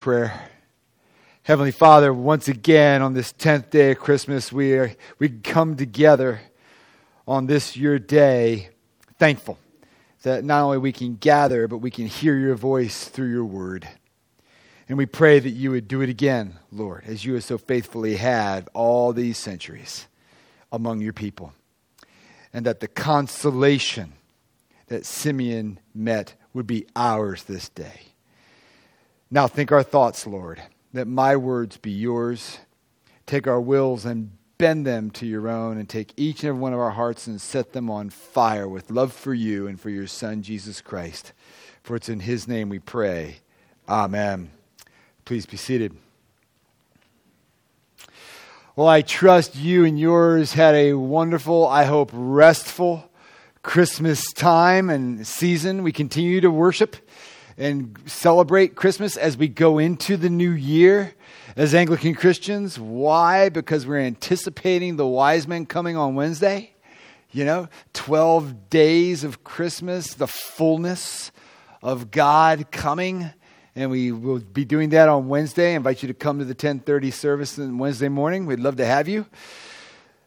prayer. Heavenly Father, once again on this 10th day of Christmas, we, are, we come together on this your day thankful that not only we can gather, but we can hear your voice through your word. And we pray that you would do it again, Lord, as you have so faithfully had all these centuries among your people. And that the consolation that Simeon met would be ours this day. Now think our thoughts, Lord, that my words be yours. Take our wills and bend them to your own, and take each and every one of our hearts and set them on fire with love for you and for your Son, Jesus Christ. For it's in his name we pray. Amen. Please be seated. Well, I trust you and yours had a wonderful, I hope, restful Christmas time and season. We continue to worship and celebrate Christmas as we go into the new year as Anglican Christians. Why? Because we're anticipating the wise men coming on Wednesday. You know, 12 days of Christmas, the fullness of God coming. And we will be doing that on Wednesday. I invite you to come to the 1030 service on Wednesday morning. We'd love to have you.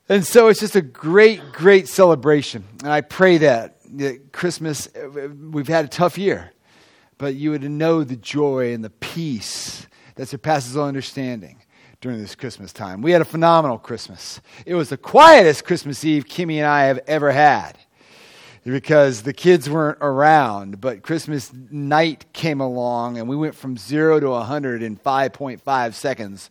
And so it's just a great, great celebration. And I pray that, that Christmas, we've had a tough year but you would know the joy and the peace that surpasses all understanding during this Christmas time. We had a phenomenal Christmas. It was the quietest Christmas Eve Kimmy and I have ever had because the kids weren't around. But Christmas night came along and we went from zero to 100 in 5.5 seconds.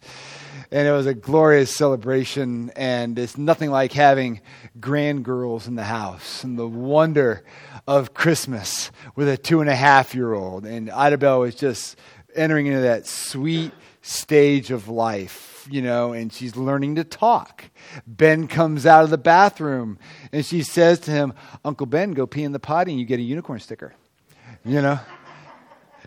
And it was a glorious celebration. And it's nothing like having grand girls in the house and the wonder of Christmas with a two and a half year old. And Idabel was just entering into that sweet stage of life, you know, and she's learning to talk. Ben comes out of the bathroom and she says to him, Uncle Ben, go pee in the potty and you get a unicorn sticker, you know?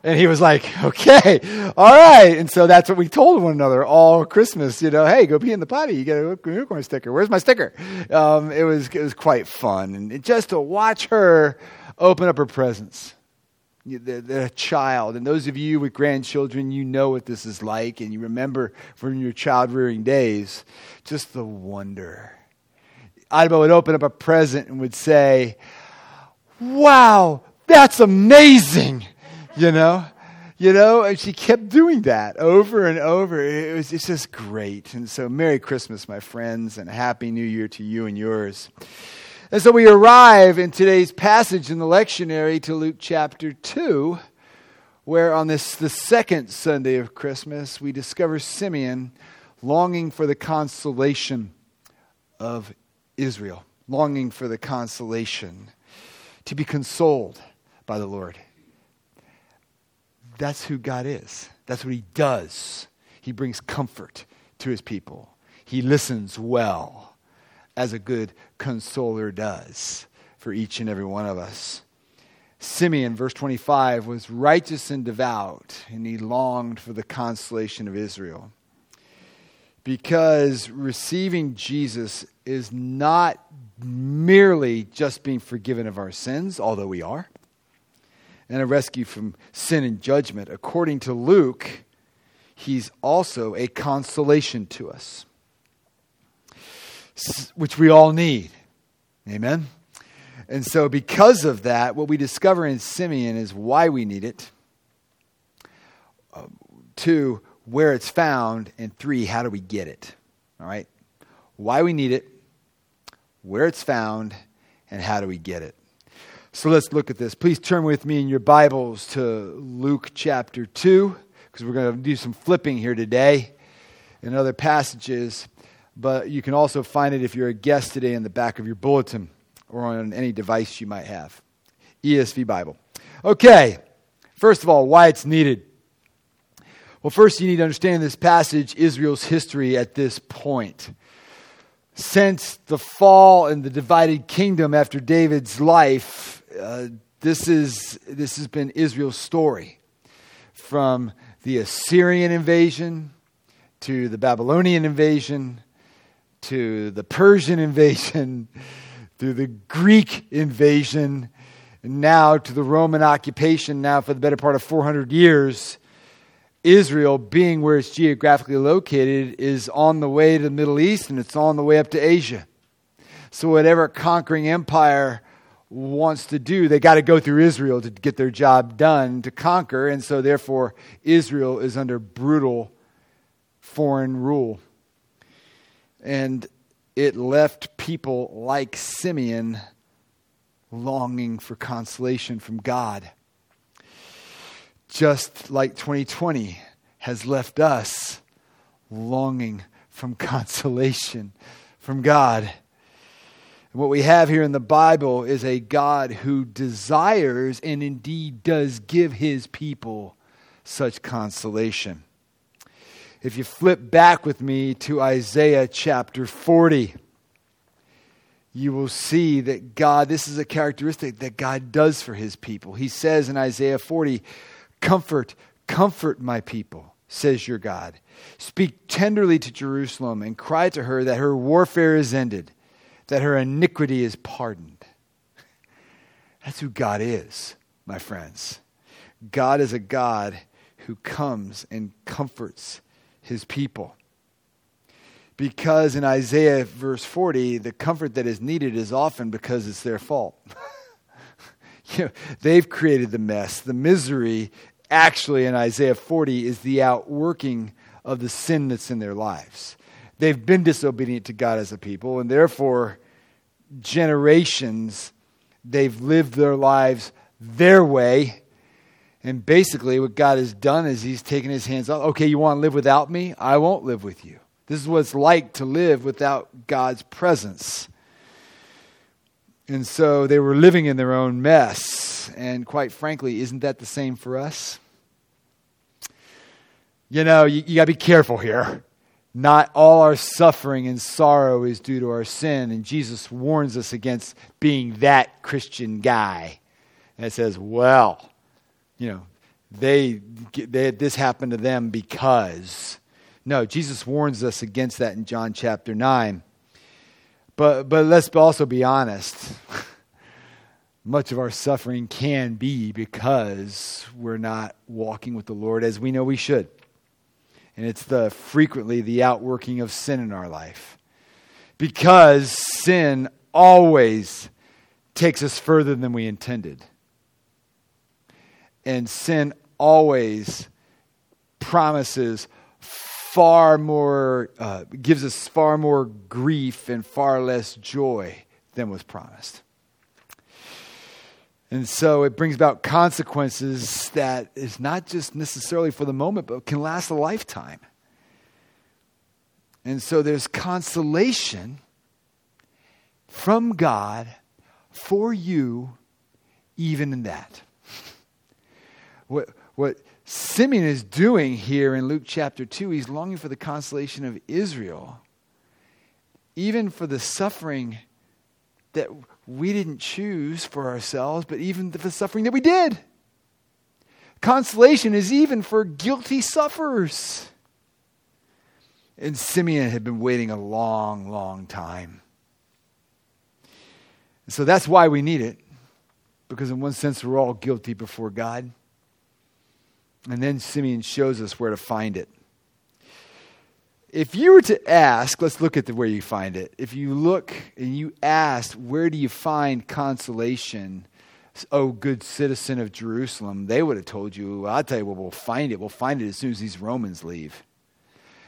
And he was like, okay, all right. And so that's what we told one another all Christmas, you know, hey, go pee in the potty. You get a unicorn sticker. Where's my sticker? Um, it, was, it was quite fun. And just to watch her open up her presents. They're, they're child. And those of you with grandchildren, you know what this is like. And you remember from your child rearing days just the wonder. Idaho would open up a present and would say, Wow, that's amazing you know? You know, and she kept doing that over and over. It was it's just great. And so, Merry Christmas, my friends, and Happy New Year to you and yours. And so, we arrive in today's passage in the lectionary to Luke chapter 2, where on this, the second Sunday of Christmas, we discover Simeon longing for the consolation of Israel, longing for the consolation to be consoled by the Lord that's who God is. That's what He does. He brings comfort to His people. He listens well, as a good consoler does for each and every one of us. Simeon, verse 25, was righteous and devout, and he longed for the consolation of Israel. Because receiving Jesus is not merely just being forgiven of our sins, although we are and a rescue from sin and judgment. According to Luke, he's also a consolation to us, which we all need. Amen? And so, because of that, what we discover in Simeon is why we need it. Uh, two, where it's found. And three, how do we get it? All right? Why we need it, where it's found, and how do we get it? So let's look at this. Please turn with me in your Bibles to Luke chapter 2, because we're going to do some flipping here today in other passages. But you can also find it if you're a guest today in the back of your bulletin or on any device you might have. ESV Bible. Okay, first of all, why it's needed. Well, first, you need to understand this passage Israel's history at this point since the fall and the divided kingdom after David's life, uh, this, is, this has been Israel's story. From the Assyrian invasion to the Babylonian invasion to the Persian invasion to the Greek invasion and now to the Roman occupation now for the better part of 400 years. Israel, being where it's geographically located, is on the way to the Middle East and it's on the way up to Asia. So, whatever conquering empire wants to do, they got to go through Israel to get their job done to conquer. And so, therefore, Israel is under brutal foreign rule. And it left people like Simeon longing for consolation from God just like 2020 has left us longing from consolation from God. And what we have here in the Bible is a God who desires and indeed does give his people such consolation. If you flip back with me to Isaiah chapter 40, you will see that God, this is a characteristic that God does for his people. He says in Isaiah 40, Comfort, comfort my people, says your God. Speak tenderly to Jerusalem and cry to her that her warfare is ended, that her iniquity is pardoned. That's who God is, my friends. God is a God who comes and comforts his people. Because in Isaiah verse 40, the comfort that is needed is often because it's their fault. you know, they've created the mess, the misery, actually in Isaiah 40 is the outworking of the sin that's in their lives. They've been disobedient to God as a people, and therefore, generations, they've lived their lives their way. And basically, what God has done is He's taken His hands off. Okay, you want to live without me? I won't live with you. This is what it's like to live without God's presence. And so they were living in their own mess. And quite frankly, isn't that the same for us? You know, you, you got to be careful here. Not all our suffering and sorrow is due to our sin. And Jesus warns us against being that Christian guy that says, well, you know, they, they this happened to them because. No, Jesus warns us against that in John chapter 9. But, but let's also be honest. Much of our suffering can be because we're not walking with the Lord as we know we should. And it's the frequently the outworking of sin in our life. Because sin always takes us further than we intended. And sin always promises far more, uh, gives us far more grief and far less joy than was promised. And so it brings about consequences that is not just necessarily for the moment, but can last a lifetime. And so there's consolation from God for you, even in that. What, what Simeon is doing here in Luke chapter 2, he's longing for the consolation of Israel, even for the suffering that we didn't choose for ourselves, but even the suffering that we did. Consolation is even for guilty sufferers. And Simeon had been waiting a long, long time. So that's why we need it, because in one sense, we're all guilty before God. And then Simeon shows us where to find it if you were to ask, let's look at the, where you find it. If you look and you ask, where do you find consolation, oh, good citizen of Jerusalem, they would have told you, I'll tell you where we'll find it. We'll find it as soon as these Romans leave.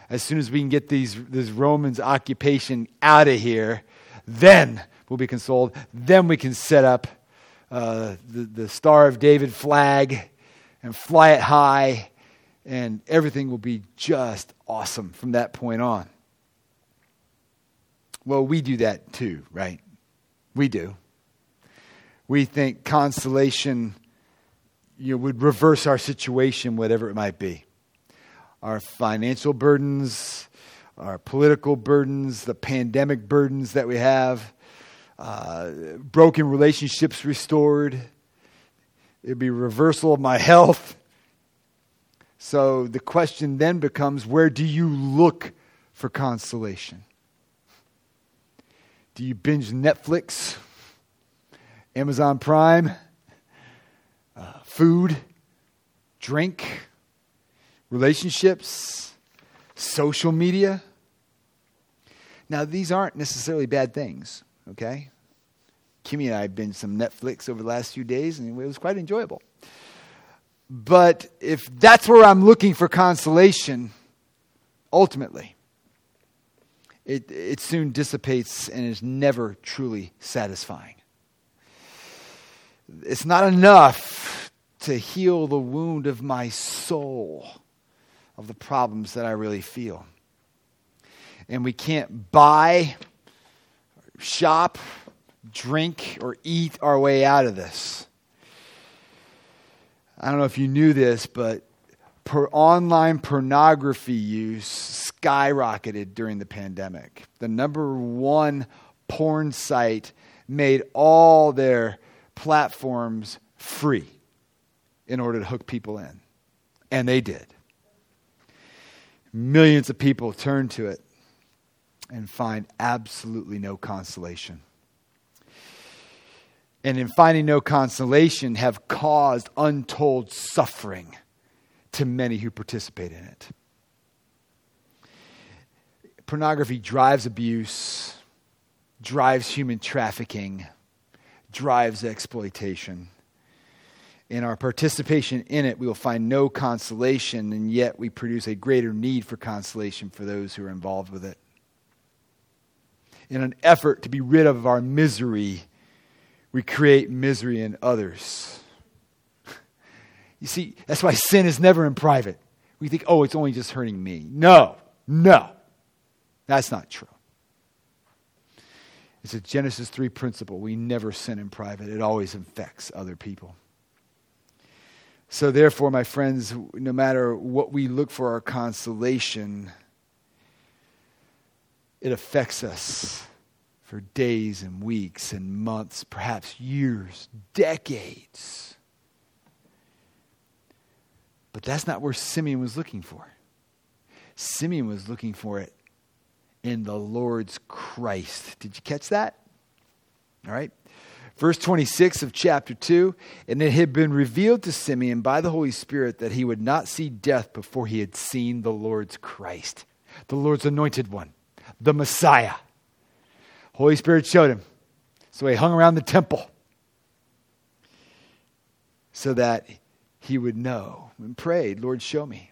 As soon as we can get these, this Romans occupation out of here, then we'll be consoled. Then we can set up uh, the, the Star of David flag and fly it high and everything will be just awesome from that point on. Well, we do that too, right? We do. We think consolation you know, would reverse our situation, whatever it might be. Our financial burdens, our political burdens, the pandemic burdens that we have, uh, broken relationships restored. It'd be reversal of my health so the question then becomes where do you look for consolation? Do you binge Netflix, Amazon Prime, uh, food, drink? relationships, social media. Now, these aren't necessarily bad things, okay? Kimmy and I been some Netflix over the last few days, and it was quite enjoyable. But if that's where I'm looking for consolation, ultimately, it, it soon dissipates and is never truly satisfying. It's not enough to heal the wound of my soul, of the problems that I really feel. And we can't buy, shop, drink, or eat our way out of this. I don't know if you knew this, but per online pornography use skyrocketed during the pandemic. The number one porn site made all their platforms free in order to hook people in. And they did. Millions of people turned to it and find absolutely no consolation. And in finding no consolation, have caused untold suffering to many who participate in it. Pornography drives abuse, drives human trafficking, drives exploitation. In our participation in it, we will find no consolation, and yet we produce a greater need for consolation for those who are involved with it. In an effort to be rid of our misery, we create misery in others. You see, that's why sin is never in private. We think, oh, it's only just hurting me. No, no, that's not true. It's a Genesis 3 principle. We never sin in private, it always infects other people. So, therefore, my friends, no matter what we look for our consolation, it affects us for days and weeks and months, perhaps years, decades. But that's not where Simeon was looking for. Simeon was looking for it in the Lord's Christ. Did you catch that? All right. Verse 26 of chapter 2 And it had been revealed to Simeon by the Holy Spirit that he would not see death before he had seen the Lord's Christ, the Lord's anointed one, the Messiah. Holy Spirit showed him. So he hung around the temple so that he would know and prayed, Lord, show me.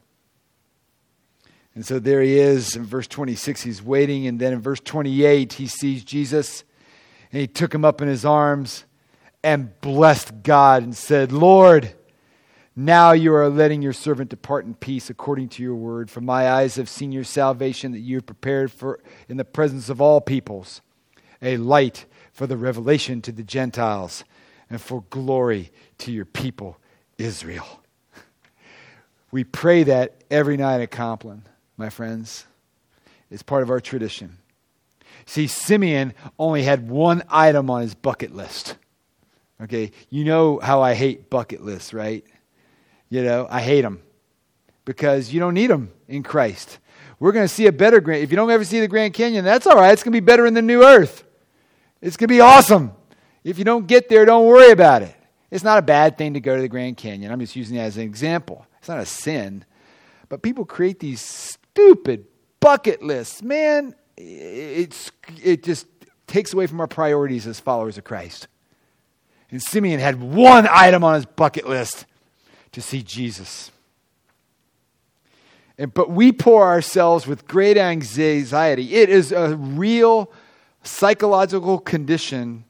And so there he is in verse 26, he's waiting. And then in verse 28, he sees Jesus and he took him up in his arms and blessed God and said, Lord, now you are letting your servant depart in peace according to your word. For my eyes have seen your salvation that you have prepared for in the presence of all peoples, a light for the revelation to the Gentiles and for glory to your people Israel. We pray that every night at Compline, my friends. It's part of our tradition. See, Simeon only had one item on his bucket list. Okay, you know how I hate bucket lists, right? You know, I hate them because you don't need them in Christ. We're going to see a better Grand. If you don't ever see the Grand Canyon, that's all right. It's going to be better in the new earth. It's going to be awesome. If you don't get there, don't worry about it. It's not a bad thing to go to the Grand Canyon. I'm just using it as an example. It's not a sin. But people create these stupid bucket lists. Man, it's, it just takes away from our priorities as followers of Christ. And Simeon had one item on his bucket list to see Jesus. And, but we pour ourselves with great anxiety. It is a real psychological condition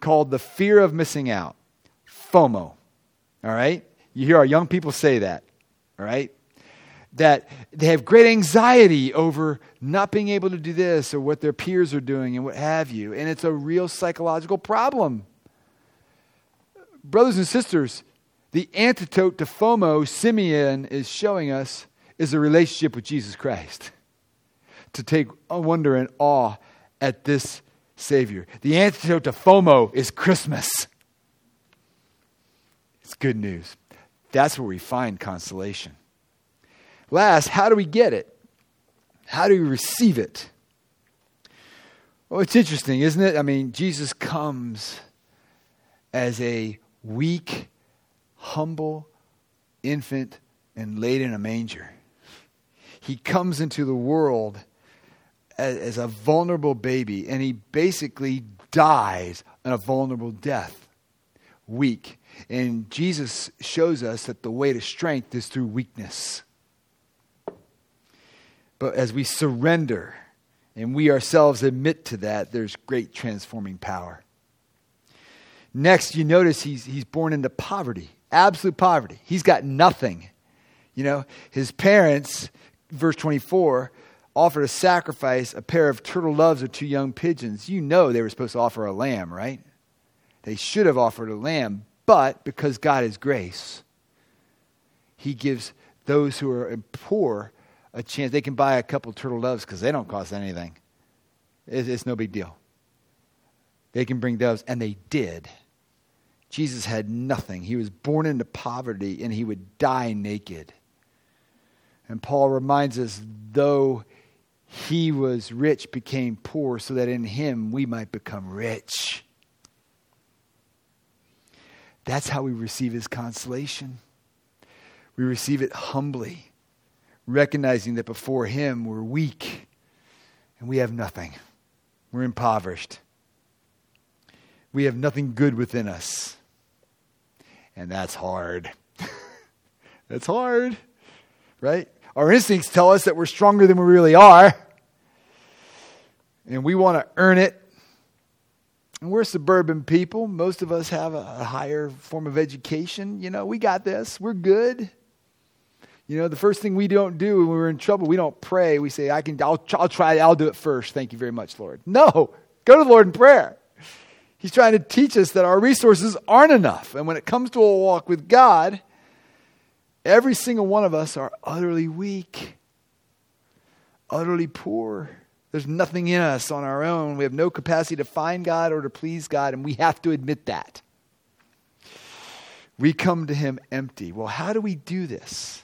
called the fear of missing out. FOMO. All right? You hear our young people say that. All right? That they have great anxiety over not being able to do this or what their peers are doing and what have you. And it's a real psychological problem. Brothers and sisters, the antidote to FOMO, Simeon is showing us, is a relationship with Jesus Christ. To take wonder and awe at this Savior. The antidote to FOMO is Christmas. It's good news. That's where we find consolation. Last, how do we get it? How do we receive it? Well, it's interesting, isn't it? I mean, Jesus comes as a weak, humble infant and laid in a manger. he comes into the world as, as a vulnerable baby, and he basically dies in a vulnerable death, weak. And Jesus shows us that the way to strength is through weakness. But as we surrender and we ourselves admit to that, there's great transforming power. Next, you notice he's, he's born into poverty, absolute poverty. He's got nothing. You know, his parents, verse 24, offered a sacrifice, a pair of turtle doves or two young pigeons. You know they were supposed to offer a lamb, right? They should have offered a lamb, but because God is grace, he gives those who are poor a chance. They can buy a couple turtle doves because they don't cost anything. It's, it's no big deal. They can bring doves, and they did. Jesus had nothing. He was born into poverty, and he would die naked. And Paul reminds us, though he was rich, became poor, so that in him we might become rich. That's how we receive his consolation. We receive it humbly, recognizing that before him we're weak and we have nothing. We're impoverished. We have nothing good within us. And that's hard. that's hard, right? Our instincts tell us that we're stronger than we really are. And we want to earn it. And we're suburban people. Most of us have a higher form of education. You know, we got this. We're good. You know, the first thing we don't do when we're in trouble, we don't pray. We say, I can, I'll, I'll try, I'll do it first. Thank you very much, Lord. No, go to the Lord in prayer. He's trying to teach us that our resources aren't enough. And when it comes to a walk with God, every single one of us are utterly weak, utterly poor. There's nothing in us on our own. We have no capacity to find God or to please God, and we have to admit that. We come to Him empty. Well, how do we do this?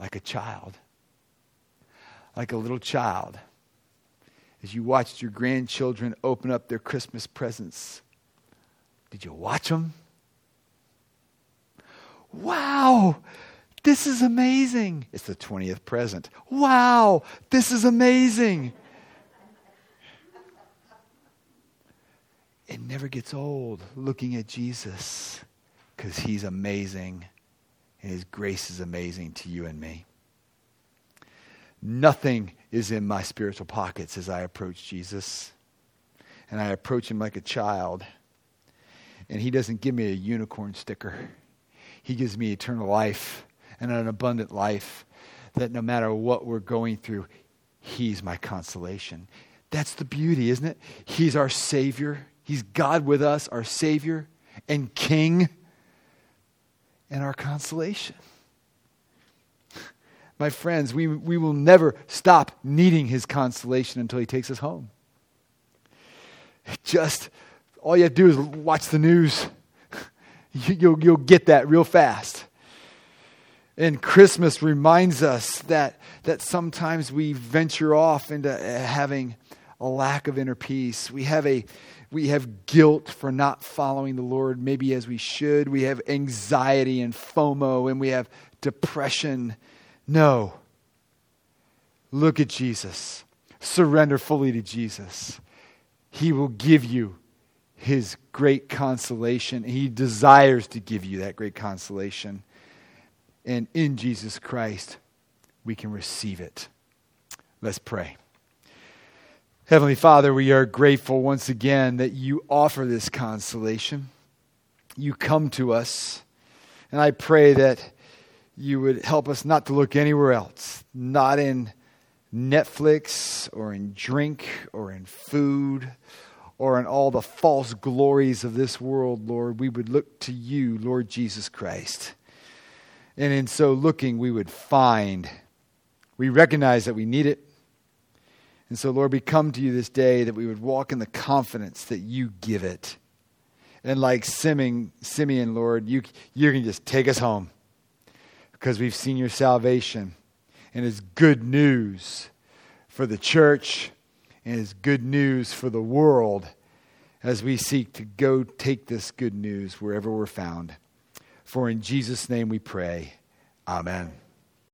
like a child. Like a little child. As you watched your grandchildren open up their Christmas presents, did you watch them? Wow, this is amazing. It's the 20th present. Wow, this is amazing. It never gets old looking at Jesus because he's amazing and His grace is amazing to you and me. Nothing is in my spiritual pockets as I approach Jesus. And I approach Him like a child. And He doesn't give me a unicorn sticker, He gives me eternal life and an abundant life that no matter what we're going through, He's my consolation. That's the beauty, isn't it? He's our Savior. He's God with us, our Savior and King and our consolation. My friends, we, we will never stop needing his consolation until he takes us home. Just all you have to do is watch the news. You'll, you'll get that real fast. And Christmas reminds us that, that sometimes we venture off into uh, having a lack of inner peace. We have a, we have guilt for not following the Lord maybe as we should. We have anxiety and FOMO and we have depression. No. Look at Jesus. Surrender fully to Jesus. He will give you his great consolation. He desires to give you that great consolation. And in Jesus Christ, we can receive it. Let's pray. Heavenly Father, we are grateful once again that you offer this consolation. You come to us. And I pray that you would help us not to look anywhere else, not in Netflix or in drink or in food or in all the false glories of this world, Lord. We would look to you, Lord Jesus Christ. And in so looking, we would find, we recognize that we need it. And so, Lord, we come to you this day that we would walk in the confidence that you give it. And like Simeon, Simeon Lord, you, you can just take us home because we've seen your salvation. And it's good news for the church and it's good news for the world as we seek to go take this good news wherever we're found. For in Jesus' name we pray. Amen.